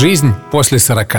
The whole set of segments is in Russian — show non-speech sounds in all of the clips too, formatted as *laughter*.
Жизнь после 40.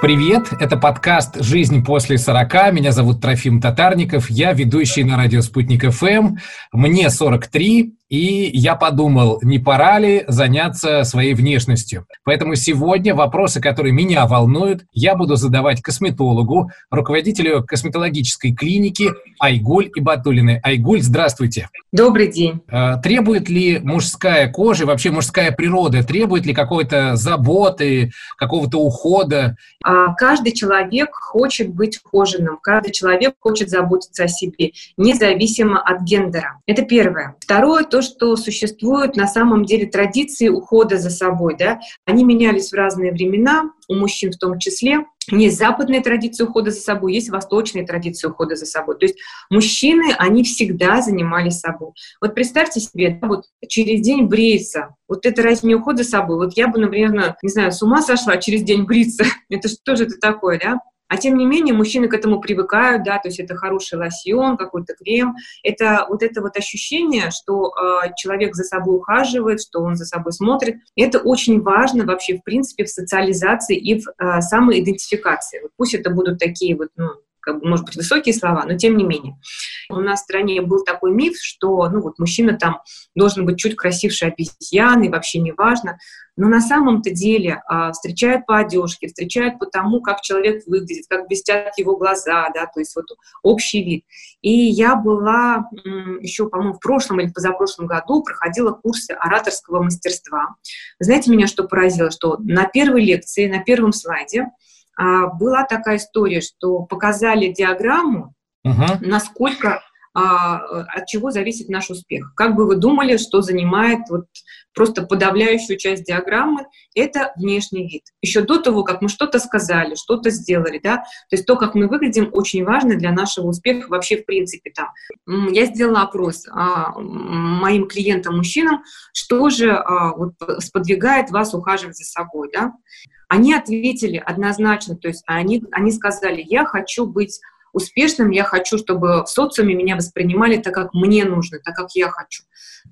Привет, это подкаст «Жизнь после 40». Меня зовут Трофим Татарников, я ведущий на радио «Спутник ФМ». Мне 43, и я подумал, не пора ли заняться своей внешностью. Поэтому сегодня вопросы, которые меня волнуют, я буду задавать косметологу, руководителю косметологической клиники Айгуль Ибатулиной. Айгуль, здравствуйте. Добрый день. А, требует ли мужская кожа, вообще мужская природа, требует ли какой-то заботы, какого-то ухода? А, каждый человек хочет быть ухоженным, каждый человек хочет заботиться о себе, независимо от гендера. Это первое. Второе, то, что существуют на самом деле традиции ухода за собой. Да? Они менялись в разные времена, у мужчин в том числе. Есть западные традиции ухода за собой, есть восточные традиции ухода за собой. То есть мужчины, они всегда занимались собой. Вот представьте себе, да, вот через день бреется. Вот это разве не уход за собой? Вот я бы, например, не знаю, с ума сошла через день бриться. *laughs* это что же это такое, да? А тем не менее, мужчины к этому привыкают, да, то есть это хороший лосьон, какой-то крем. Это вот это вот ощущение, что э, человек за собой ухаживает, что он за собой смотрит. Это очень важно вообще, в принципе, в социализации и в э, самоидентификации. Вот пусть это будут такие вот, ну, как бы, может быть, высокие слова, но тем не менее. У нас в стране был такой миф, что, ну, вот мужчина там должен быть чуть красивше обезьяны, вообще не важно. Но на самом-то деле а, встречают по одежке, встречают по тому, как человек выглядит, как блестят его глаза, да, то есть вот общий вид. И я была еще, по-моему, в прошлом или позапрошлом году проходила курсы ораторского мастерства. Знаете, меня что поразило, что на первой лекции, на первом слайде была такая история, что показали диаграмму, uh-huh. насколько а, от чего зависит наш успех. Как бы вы думали, что занимает вот просто подавляющую часть диаграммы, это внешний вид. Еще до того, как мы что-то сказали, что-то сделали, да, то есть то, как мы выглядим, очень важно для нашего успеха вообще в принципе там. Я сделала опрос а, моим клиентам-мужчинам, что же а, вот, сподвигает вас ухаживать за собой, да. Они ответили однозначно, то есть они, они сказали, я хочу быть успешным, я хочу, чтобы в социуме меня воспринимали так, как мне нужно, так, как я хочу.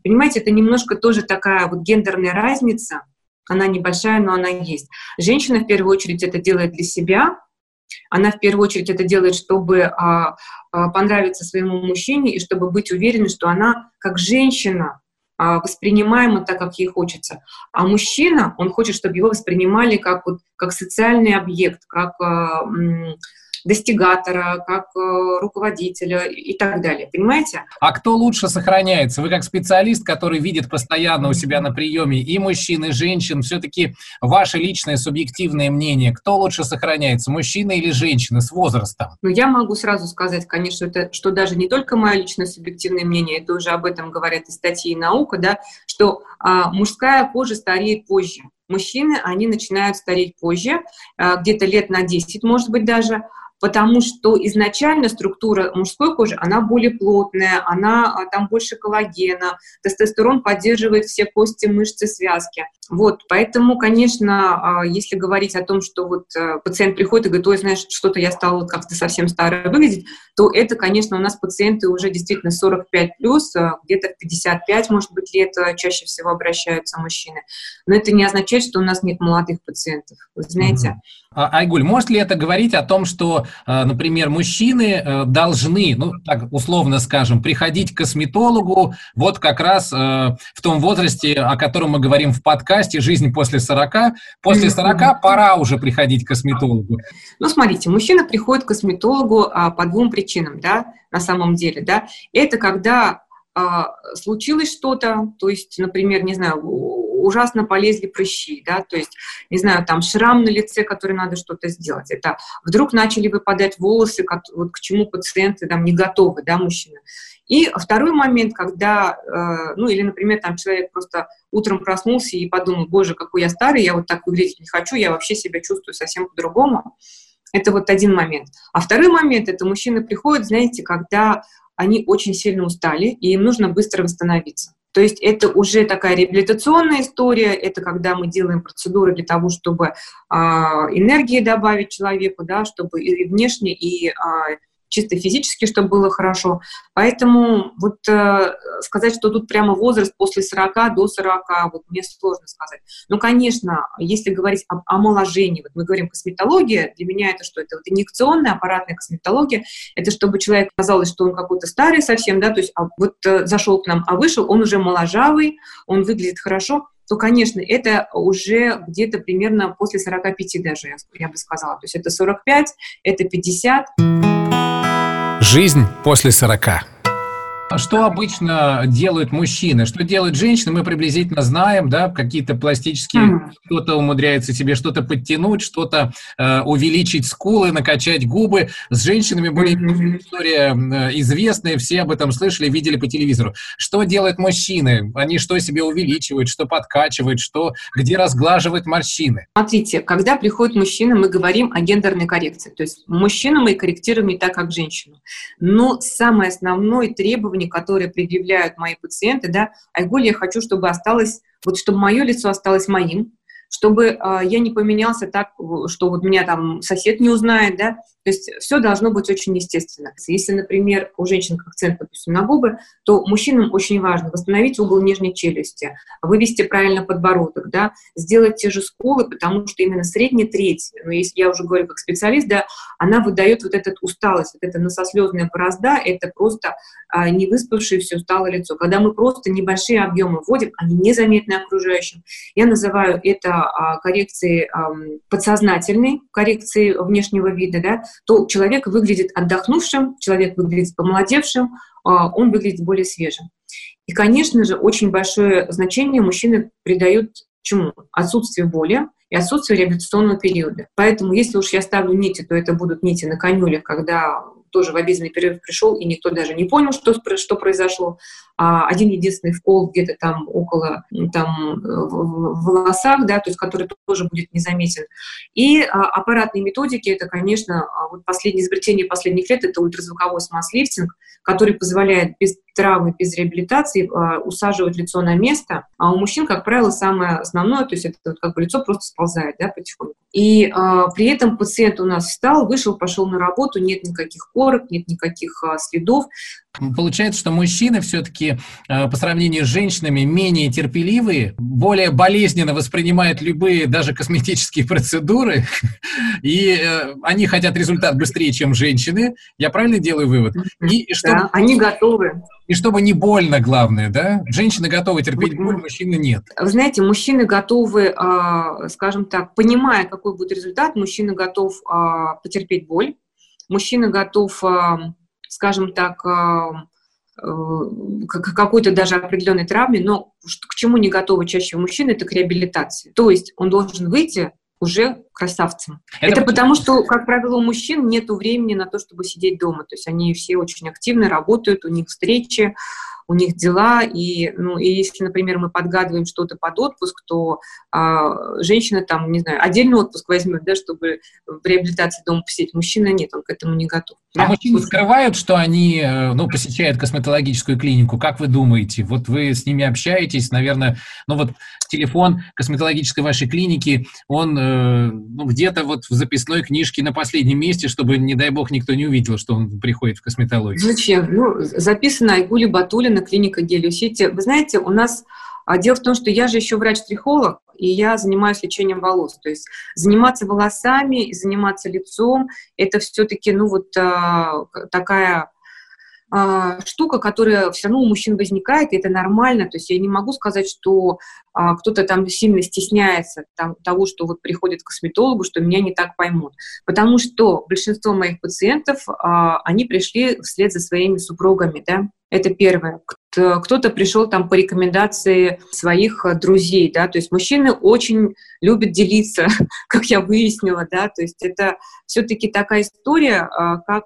Понимаете, это немножко тоже такая вот гендерная разница, она небольшая, но она есть. Женщина в первую очередь это делает для себя, она в первую очередь это делает, чтобы а, а, понравиться своему мужчине и чтобы быть уверенной, что она как женщина а, воспринимаема так, как ей хочется. А мужчина, он хочет, чтобы его воспринимали как, вот, как социальный объект, как а, достигатора, как э, руководителя и так далее. Понимаете? А кто лучше сохраняется? Вы как специалист, который видит постоянно у себя на приеме и мужчин, и женщин, все-таки ваше личное субъективное мнение, кто лучше сохраняется, мужчина или женщина с возрастом? Ну, я могу сразу сказать, конечно, это, что даже не только мое личное субъективное мнение, это уже об этом говорят и статьи и наука, да, что а, мужская кожа стареет позже. Мужчины, они начинают стареть позже, а, где-то лет на 10, может быть, даже, потому что изначально структура мужской кожи, она более плотная, она, а, там больше коллагена, тестостерон поддерживает все кости, мышцы, связки. Вот, поэтому, конечно, а, если говорить о том, что вот э, пациент приходит и говорит, ой, знаешь, что-то я стала как-то совсем старая выглядеть, то это, конечно, у нас пациенты уже действительно 45 плюс, э, где-то в 55, может быть, лет э, чаще всего обращаются мужчины. Но это не означает, что у нас нет молодых пациентов. Вы знаете, mm-hmm. Айгуль, может ли это говорить о том, что, например, мужчины э, должны, ну, так условно скажем, приходить к косметологу вот как раз э, в том возрасте, о котором мы говорим в подкасте «Жизнь после 40». После 40 пора уже приходить к косметологу. Ну, смотрите, мужчина приходит к косметологу а, по двум причинам, да, на самом деле, да. Это когда а, случилось что-то, то есть, например, не знаю, ужасно полезли прыщи, да, то есть, не знаю, там шрам на лице, который надо что-то сделать. Это вдруг начали выпадать волосы, как, вот к чему пациенты там не готовы, да, мужчины. И второй момент, когда, э, ну или, например, там человек просто утром проснулся и подумал, боже, какой я старый, я вот так выглядеть не хочу, я вообще себя чувствую совсем по-другому. Это вот один момент. А второй момент, это мужчины приходят, знаете, когда они очень сильно устали, и им нужно быстро восстановиться. То есть это уже такая реабилитационная история, это когда мы делаем процедуры для того, чтобы а, энергии добавить человеку, да, чтобы и внешне, и а, чисто физически, чтобы было хорошо. Поэтому вот э, сказать, что тут прямо возраст после 40 до 40, вот мне сложно сказать. Ну, конечно, если говорить об омоложении, вот мы говорим косметология, для меня это что? Это вот инъекционная аппаратная косметология, это чтобы человек казалось, что он какой-то старый совсем, да, то есть а вот э, зашел к нам, а вышел, он уже моложавый, он выглядит хорошо, то, конечно, это уже где-то примерно после 45 даже, я, бы сказала. То есть это 45, это 50. Жизнь после 40. А что обычно делают мужчины? Что делают женщины? Мы приблизительно знаем, да, какие-то пластические, mm. кто-то умудряется себе что-то подтянуть, что-то э, увеличить скулы, накачать губы. С женщинами более mm-hmm. история э, известная, все об этом слышали, видели по телевизору. Что делают мужчины? Они что себе увеличивают, что подкачивают, что, где разглаживают морщины? Смотрите, когда приходит мужчина, мы говорим о гендерной коррекции. То есть мужчину мы корректируем не так, как женщину. Но самое основное требование требований, которые предъявляют мои пациенты, да, Айгуль, я хочу, чтобы осталось, вот чтобы мое лицо осталось моим, чтобы э, я не поменялся так, что вот меня там сосед не узнает, да, то есть все должно быть очень естественно. Если, например, у женщин акцент, допустим, на губы, то мужчинам очень важно восстановить угол нижней челюсти, вывести правильно подбородок, да, сделать те же скулы, потому что именно средняя треть, ну, если я уже говорю как специалист, да, она выдает вот эту усталость, вот эта насослезная борозда, это просто а, не выспавшееся усталое лицо. Когда мы просто небольшие объемы вводим, они незаметны окружающим. Я называю это а, коррекцией а, подсознательной, коррекцией внешнего вида, да, то человек выглядит отдохнувшим, человек выглядит помолодевшим, а, он выглядит более свежим. И, конечно же, очень большое значение мужчины придают чему? Отсутствию боли и отсутствию реабилитационного периода. Поэтому, если уж я ставлю нити, то это будут нити на конюлях, когда тоже в обеденный перерыв пришел, и никто даже не понял, что, что произошло. А один единственный вкол где-то там около там, в волосах, да, то есть который тоже будет незаметен. И а, аппаратные методики, это, конечно, а, вот последнее изобретение последних лет, это ультразвуковой смаз-лифтинг, который позволяет без травмы, без реабилитации а, усаживать лицо на место. А у мужчин, как правило, самое основное, то есть это вот как бы лицо просто сползает да, потихоньку. И а, при этом пациент у нас встал, вышел, пошел на работу, нет никаких корок, нет никаких а, следов. Получается, что мужчины все-таки э, по сравнению с женщинами менее терпеливые, более болезненно воспринимают любые даже косметические процедуры, *laughs* и э, они хотят результат быстрее, чем женщины. Я правильно делаю вывод? И чтобы, да, они готовы. И чтобы не больно, главное, да? Женщины готовы терпеть боль, мужчины нет. Вы знаете, мужчины готовы, а, скажем так, понимая, какой будет результат, мужчина готов а, потерпеть боль, мужчина готов скажем так, э, к какой-то даже определенной травме, но к чему не готовы чаще мужчины, это к реабилитации. То есть он должен выйти уже красавцем. Это, это потому, что, как правило, у мужчин нет времени на то, чтобы сидеть дома. То есть они все очень активно работают, у них встречи, у них дела, и, ну, и если, например, мы подгадываем что-то под отпуск, то а, женщина там, не знаю, отдельный отпуск возьмет, да, чтобы в реабилитации дома посетить. Мужчина нет, он к этому не готов. А да? мужчины скрывают, что они, э, ну, посещают косметологическую клинику, как вы думаете? Вот вы с ними общаетесь, наверное, ну вот телефон косметологической вашей клиники, он э, ну, где-то вот в записной книжке на последнем месте, чтобы, не дай бог, никто не увидел, что он приходит в косметологию. Зачем? Ну, записано Айгули Батулина, клиника Гелиосити. Вы знаете, у нас а дело в том, что я же еще врач-трихолог, и я занимаюсь лечением волос. То есть заниматься волосами заниматься лицом – это все-таки, ну, вот а, такая а, штука, которая все равно у мужчин возникает, и это нормально. То есть я не могу сказать, что а, кто-то там сильно стесняется там, того, что вот приходит к косметологу, что меня не так поймут. Потому что большинство моих пациентов, а, они пришли вслед за своими супругами, да, это первое. Кто-то пришел там по рекомендации своих друзей, да, то есть мужчины очень любят делиться, *laughs* как я выяснила, да, то есть это все-таки такая история, а, как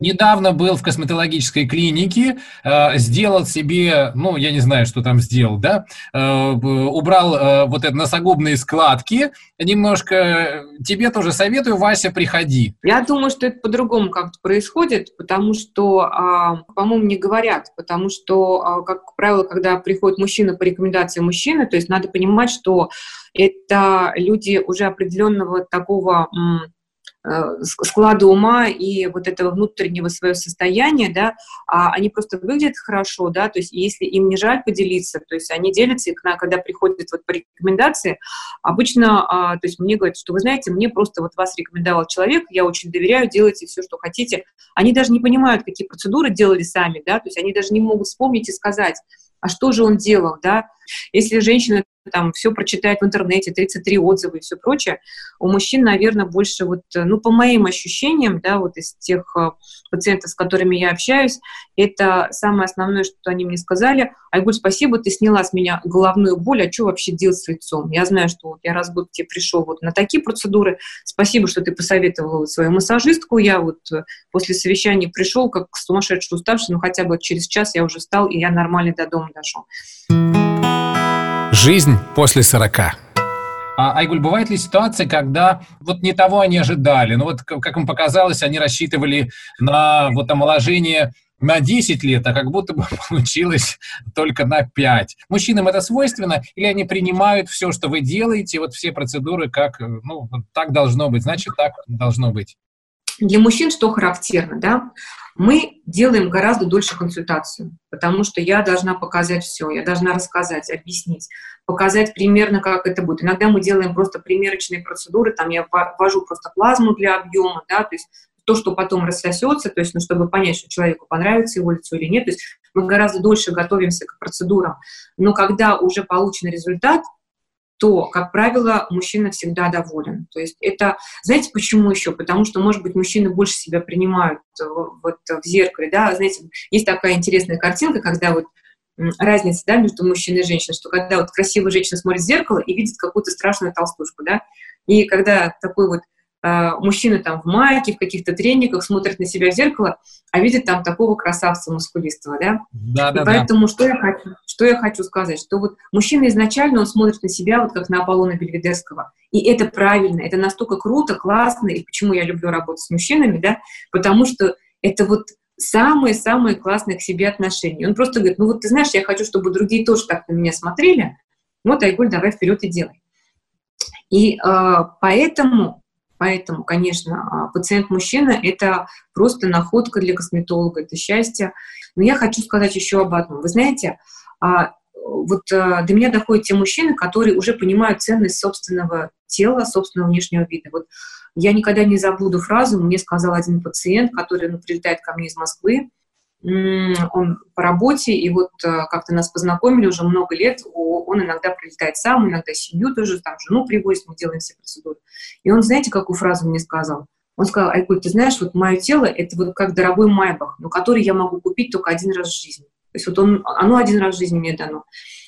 Недавно был в косметологической клинике, э, сделал себе, ну, я не знаю, что там сделал, да, э, убрал э, вот это носогубные складки немножко. Тебе тоже советую, Вася, приходи. Я думаю, что это по-другому как-то происходит, потому что, а, по-моему, не говорят, потому что, а, как правило, когда приходит мужчина по рекомендации мужчины, то есть надо понимать, что это люди уже определенного такого склада ума и вот этого внутреннего своего состояния, да, а они просто выглядят хорошо, да, то есть если им не жаль поделиться, то есть они делятся, и когда приходят вот по рекомендации, обычно, а, то есть мне говорят, что вы знаете, мне просто вот вас рекомендовал человек, я очень доверяю, делайте все, что хотите. Они даже не понимают, какие процедуры делали сами, да, то есть они даже не могут вспомнить и сказать, а что же он делал, да? Если женщина там все прочитает в интернете, 33 отзыва и все прочее, у мужчин, наверное, больше вот, ну, по моим ощущениям, да, вот из тех э, пациентов, с которыми я общаюсь, это самое основное, что они мне сказали, Айгуль, спасибо, ты сняла с меня головную боль, а что вообще делать с лицом? Я знаю, что вот я раз в год тебе пришел вот на такие процедуры, спасибо, что ты посоветовала свою массажистку, я вот э, после совещания пришел как сумасшедший уставший, но хотя бы через час я уже встал, и я нормально до дома дошел. Жизнь после 40. А, Айгуль, бывает ли ситуация, когда вот не того они ожидали, ну вот, как им показалось, они рассчитывали на вот омоложение на 10 лет, а как будто бы *laughs* получилось только на 5. Мужчинам это свойственно, или они принимают все, что вы делаете, вот все процедуры, как, ну, так должно быть, значит, так должно быть? Для мужчин что характерно, да? Мы делаем гораздо дольше консультацию, потому что я должна показать все, я должна рассказать, объяснить, показать примерно, как это будет. Иногда мы делаем просто примерочные процедуры, там я ввожу просто плазму для объема, да, то есть то, что потом рассосется, то есть, ну, чтобы понять, что человеку понравится его лицо или нет, то есть мы гораздо дольше готовимся к процедурам. Но когда уже получен результат, то, как правило, мужчина всегда доволен. То есть это, знаете, почему еще? Потому что, может быть, мужчины больше себя принимают э, вот в зеркале, да, знаете, есть такая интересная картинка, когда вот разница, да, между мужчиной и женщиной, что когда вот красивая женщина смотрит в зеркало и видит какую-то страшную толстушку, да, и когда такой вот а, мужчина там в майке, в каких-то трениках смотрит на себя в зеркало, а видит там такого красавца мускулистого, да? Да, да, И поэтому да. Что, я хочу, что я хочу сказать, что вот мужчина изначально, он смотрит на себя вот как на Аполлона Бельведерского, и это правильно, это настолько круто, классно, и почему я люблю работать с мужчинами, да, потому что это вот самые-самые классные к себе отношения. Он просто говорит, ну вот ты знаешь, я хочу, чтобы другие тоже так на меня смотрели, вот, Айгуль, давай вперед и делай. И э, поэтому Поэтому, конечно, а, пациент-мужчина – это просто находка для косметолога, это счастье. Но я хочу сказать еще об одном. Вы знаете, а, вот а, до меня доходят те мужчины, которые уже понимают ценность собственного тела, собственного внешнего вида. Вот я никогда не забуду фразу, мне сказал один пациент, который ну, прилетает ко мне из Москвы, он по работе, и вот э, как-то нас познакомили уже много лет, он иногда прилетает сам, иногда семью тоже, там жену привозит, мы делаем все процедуры. И он, знаете, какую фразу мне сказал? Он сказал, Айкуль, ты знаешь, вот мое тело, это вот как дорогой майбах, но который я могу купить только один раз в жизни. То есть вот он, оно один раз в жизни мне дано.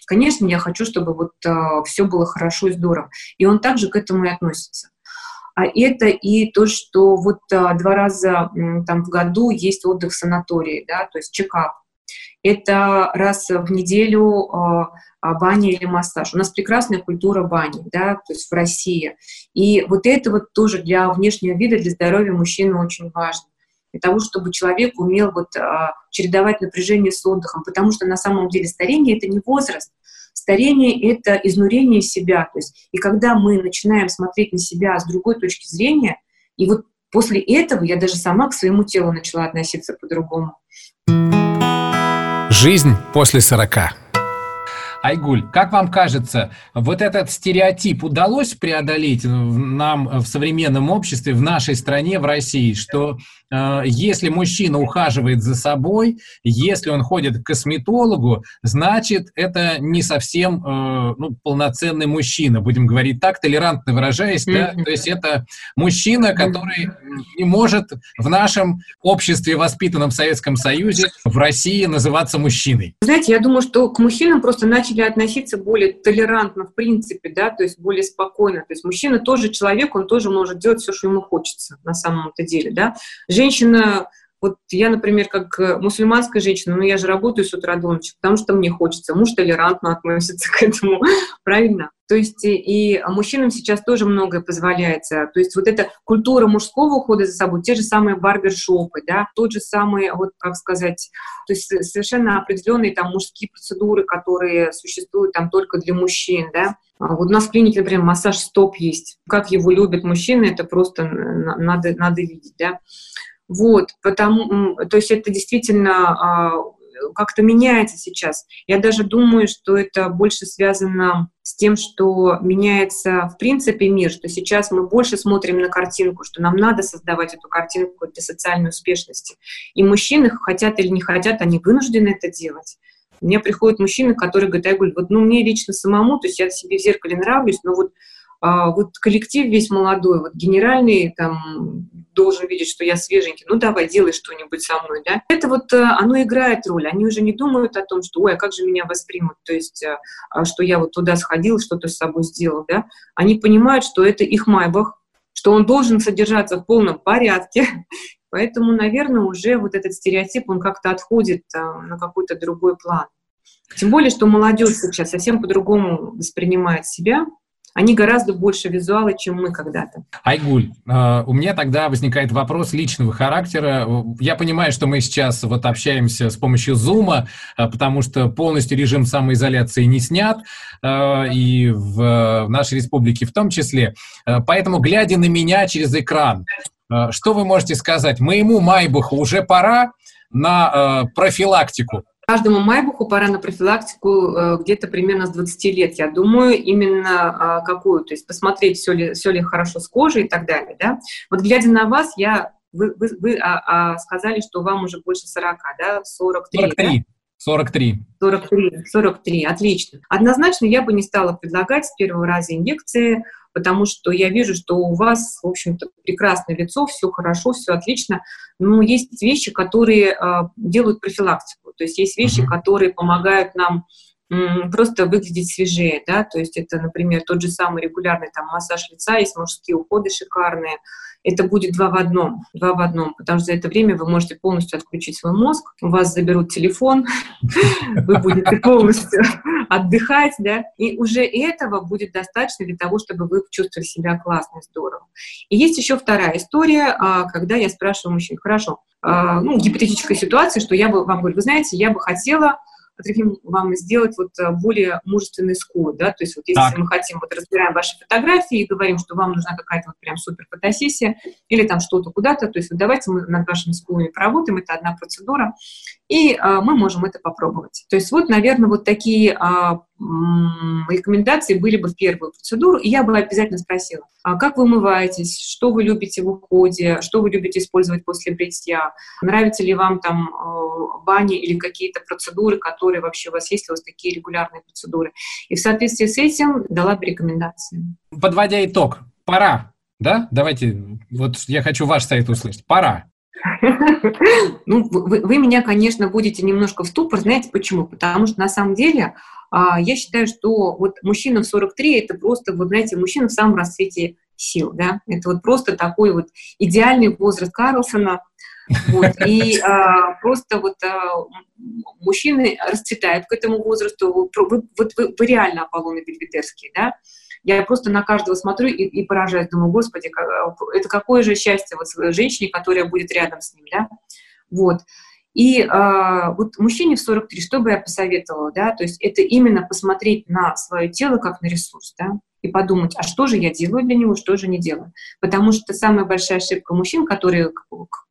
Конечно, я хочу, чтобы вот uh, все было хорошо и здорово. И он также к этому и относится а это и то, что вот а, два раза там, в году есть отдых в санатории, да, то есть чекап. Это раз в неделю а, а, баня или массаж. У нас прекрасная культура бани, да, то есть в России. И вот это вот тоже для внешнего вида, для здоровья мужчины очень важно для того, чтобы человек умел вот, чередовать напряжение с отдыхом, потому что на самом деле старение — это не возраст, Старение — это изнурение себя. То есть, и когда мы начинаем смотреть на себя с другой точки зрения, и вот после этого я даже сама к своему телу начала относиться по-другому. Жизнь после сорока. Айгуль, как вам кажется, вот этот стереотип удалось преодолеть нам в современном обществе, в нашей стране, в России, что если мужчина ухаживает за собой, если он ходит к косметологу, значит, это не совсем э, ну, полноценный мужчина, будем говорить так, толерантно выражаясь, да? то есть это мужчина, который не может в нашем обществе, воспитанном в Советском Союзе, в России называться мужчиной. Знаете, я думаю, что к мужчинам просто начали относиться более толерантно, в принципе, да, то есть более спокойно. То есть мужчина тоже человек, он тоже может делать все, что ему хочется на самом-то деле, да. Женщина Вот я, например, как э, мусульманская женщина, ну я же работаю с утра до ночи, потому что мне хочется. Муж толерантно относится *laughs* к этому, правильно? То есть и мужчинам сейчас тоже многое позволяется. То есть вот эта культура мужского ухода за собой, те же самые барбершопы, да, тот же самый, вот как сказать, то есть совершенно определенные там мужские процедуры, которые существуют там только для мужчин, да. А вот у нас в клинике, например, массаж стоп есть. Как его любят мужчины, это просто надо, надо видеть, да. Вот, потому, то есть это действительно а, как-то меняется сейчас. Я даже думаю, что это больше связано с тем, что меняется в принципе мир, что сейчас мы больше смотрим на картинку, что нам надо создавать эту картинку для социальной успешности. И мужчины, хотят или не хотят, они вынуждены это делать. Меня приходят мужчины, которые говорят, я говорю, вот ну мне лично самому, то есть я себе в зеркале нравлюсь, но вот вот коллектив весь молодой, вот генеральный там должен видеть, что я свеженький, ну давай, делай что-нибудь со мной, да. Это вот э, оно играет роль, они уже не думают о том, что, ой, а как же меня воспримут, то есть, э, а что я вот туда сходил, что-то с собой сделал, да. Они понимают, что это их майбах, что он должен содержаться в полном порядке, *laughs* поэтому, наверное, уже вот этот стереотип, он как-то отходит э, на какой-то другой план. Тем более, что молодежь сейчас совсем по-другому воспринимает себя, они гораздо больше визуалы, чем мы когда-то. Айгуль, э, у меня тогда возникает вопрос личного характера. Я понимаю, что мы сейчас вот общаемся с помощью Zoom, э, потому что полностью режим самоизоляции не снят, э, и в нашей республике в том числе. Поэтому, глядя на меня через экран, что вы можете сказать? Моему Майбуху уже пора на профилактику Каждому майбуху пора на профилактику э, где-то примерно с 20 лет, я думаю, именно а, какую, то есть посмотреть, все ли, все ли хорошо с кожей и так далее, да. Вот глядя на вас, я, вы, вы, вы а, а, сказали, что вам уже больше 40, да, 43, 43. Да? 43. 43, 43, отлично. Однозначно я бы не стала предлагать с первого раза инъекции, потому что я вижу, что у вас, в общем-то, прекрасное лицо, все хорошо, все отлично, но есть вещи, которые э, делают профилактику, то есть есть вещи, mm-hmm. которые помогают нам просто выглядеть свежее, да, то есть это, например, тот же самый регулярный там массаж лица, есть мужские уходы шикарные, это будет два в одном, два в одном, потому что за это время вы можете полностью отключить свой мозг, у вас заберут телефон, *laughs* вы будете полностью отдыхать, да, и уже этого будет достаточно для того, чтобы вы чувствовали себя классно здорово. И есть еще вторая история, а, когда я спрашиваю мужчин, хорошо, а, ну, гипотетическая ситуация, что я бы вам говорю, вы знаете, я бы хотела Трофим, вам сделать вот э, более мужественный скот, да, то есть вот если так. мы хотим, вот разбираем ваши фотографии и говорим, что вам нужна какая-то вот прям супер фотосессия или там что-то куда-то, то есть вот давайте мы над вашими скулами поработаем, это одна процедура, и а, мы можем это попробовать. То есть вот, наверное, вот такие а, рекомендации были бы в первую процедуру, и я бы обязательно спросила, а как вы умываетесь, что вы любите в уходе, что вы любите использовать после бритья, нравится ли вам там э, бани или какие-то процедуры, которые вообще у вас есть, у вас такие регулярные процедуры. И в соответствии с этим дала бы рекомендации. Подводя итог, пора, да? Давайте, вот я хочу ваш совет услышать. Пора. *laughs* Ну, вы, вы меня, конечно, будете немножко в ступор. Знаете почему? Потому что на самом деле а, я считаю, что вот мужчина в 43 это просто, вот знаете, мужчина в самом расцвете сил, да, это вот просто такой вот идеальный возраст Карлсона, вот, и а, просто вот а, мужчины расцветают к этому возрасту, вы, вот вы, вы реально Аполлоны Бельведерские, да, я просто на каждого смотрю и, и поражаюсь, думаю, господи, это какое же счастье вот женщине, которая будет рядом с ним, да, вот. И э, вот мужчине в 43, что бы я посоветовала, да, то есть это именно посмотреть на свое тело как на ресурс, да, и подумать, а что же я делаю для него, что же не делаю. Потому что самая большая ошибка мужчин, которые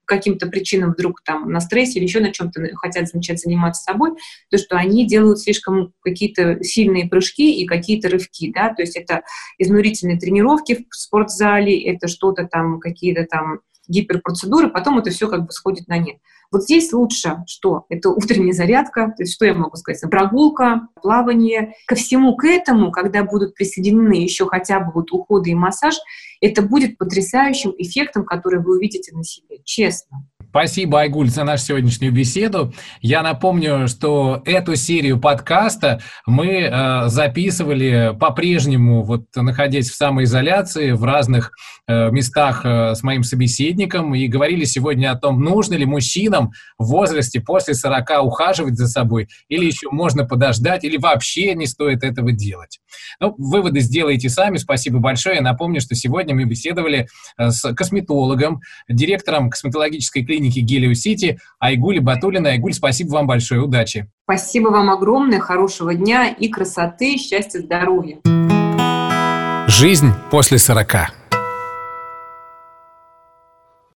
каким-то причинам вдруг там на стрессе или еще на чем-то хотят начать заниматься собой, то, что они делают слишком какие-то сильные прыжки и какие-то рывки, да, то есть это изнурительные тренировки в спортзале, это что-то там, какие-то там гиперпроцедуры, потом это все как бы сходит на нет. Вот здесь лучше что? Это утренняя зарядка, то есть что я могу сказать? Прогулка, плавание. Ко всему к этому, когда будут присоединены еще хотя бы вот уходы и массаж, это будет потрясающим эффектом, который вы увидите на себе, честно. Спасибо, Айгуль, за нашу сегодняшнюю беседу. Я напомню, что эту серию подкаста мы э, записывали по-прежнему, вот находясь в самоизоляции, в разных э, местах э, с моим собеседником, и говорили сегодня о том, нужно ли мужчинам в возрасте после 40 ухаживать за собой, или еще можно подождать, или вообще не стоит этого делать. Ну, выводы сделайте сами. Спасибо большое. Я напомню, что сегодня мы беседовали э, с косметологом, директором косметологической клиники клиники Гелио Сити Айгуль Батулина. Айгуль, спасибо вам большое, удачи. Спасибо вам огромное, хорошего дня и красоты, счастья, здоровья. Жизнь после 40.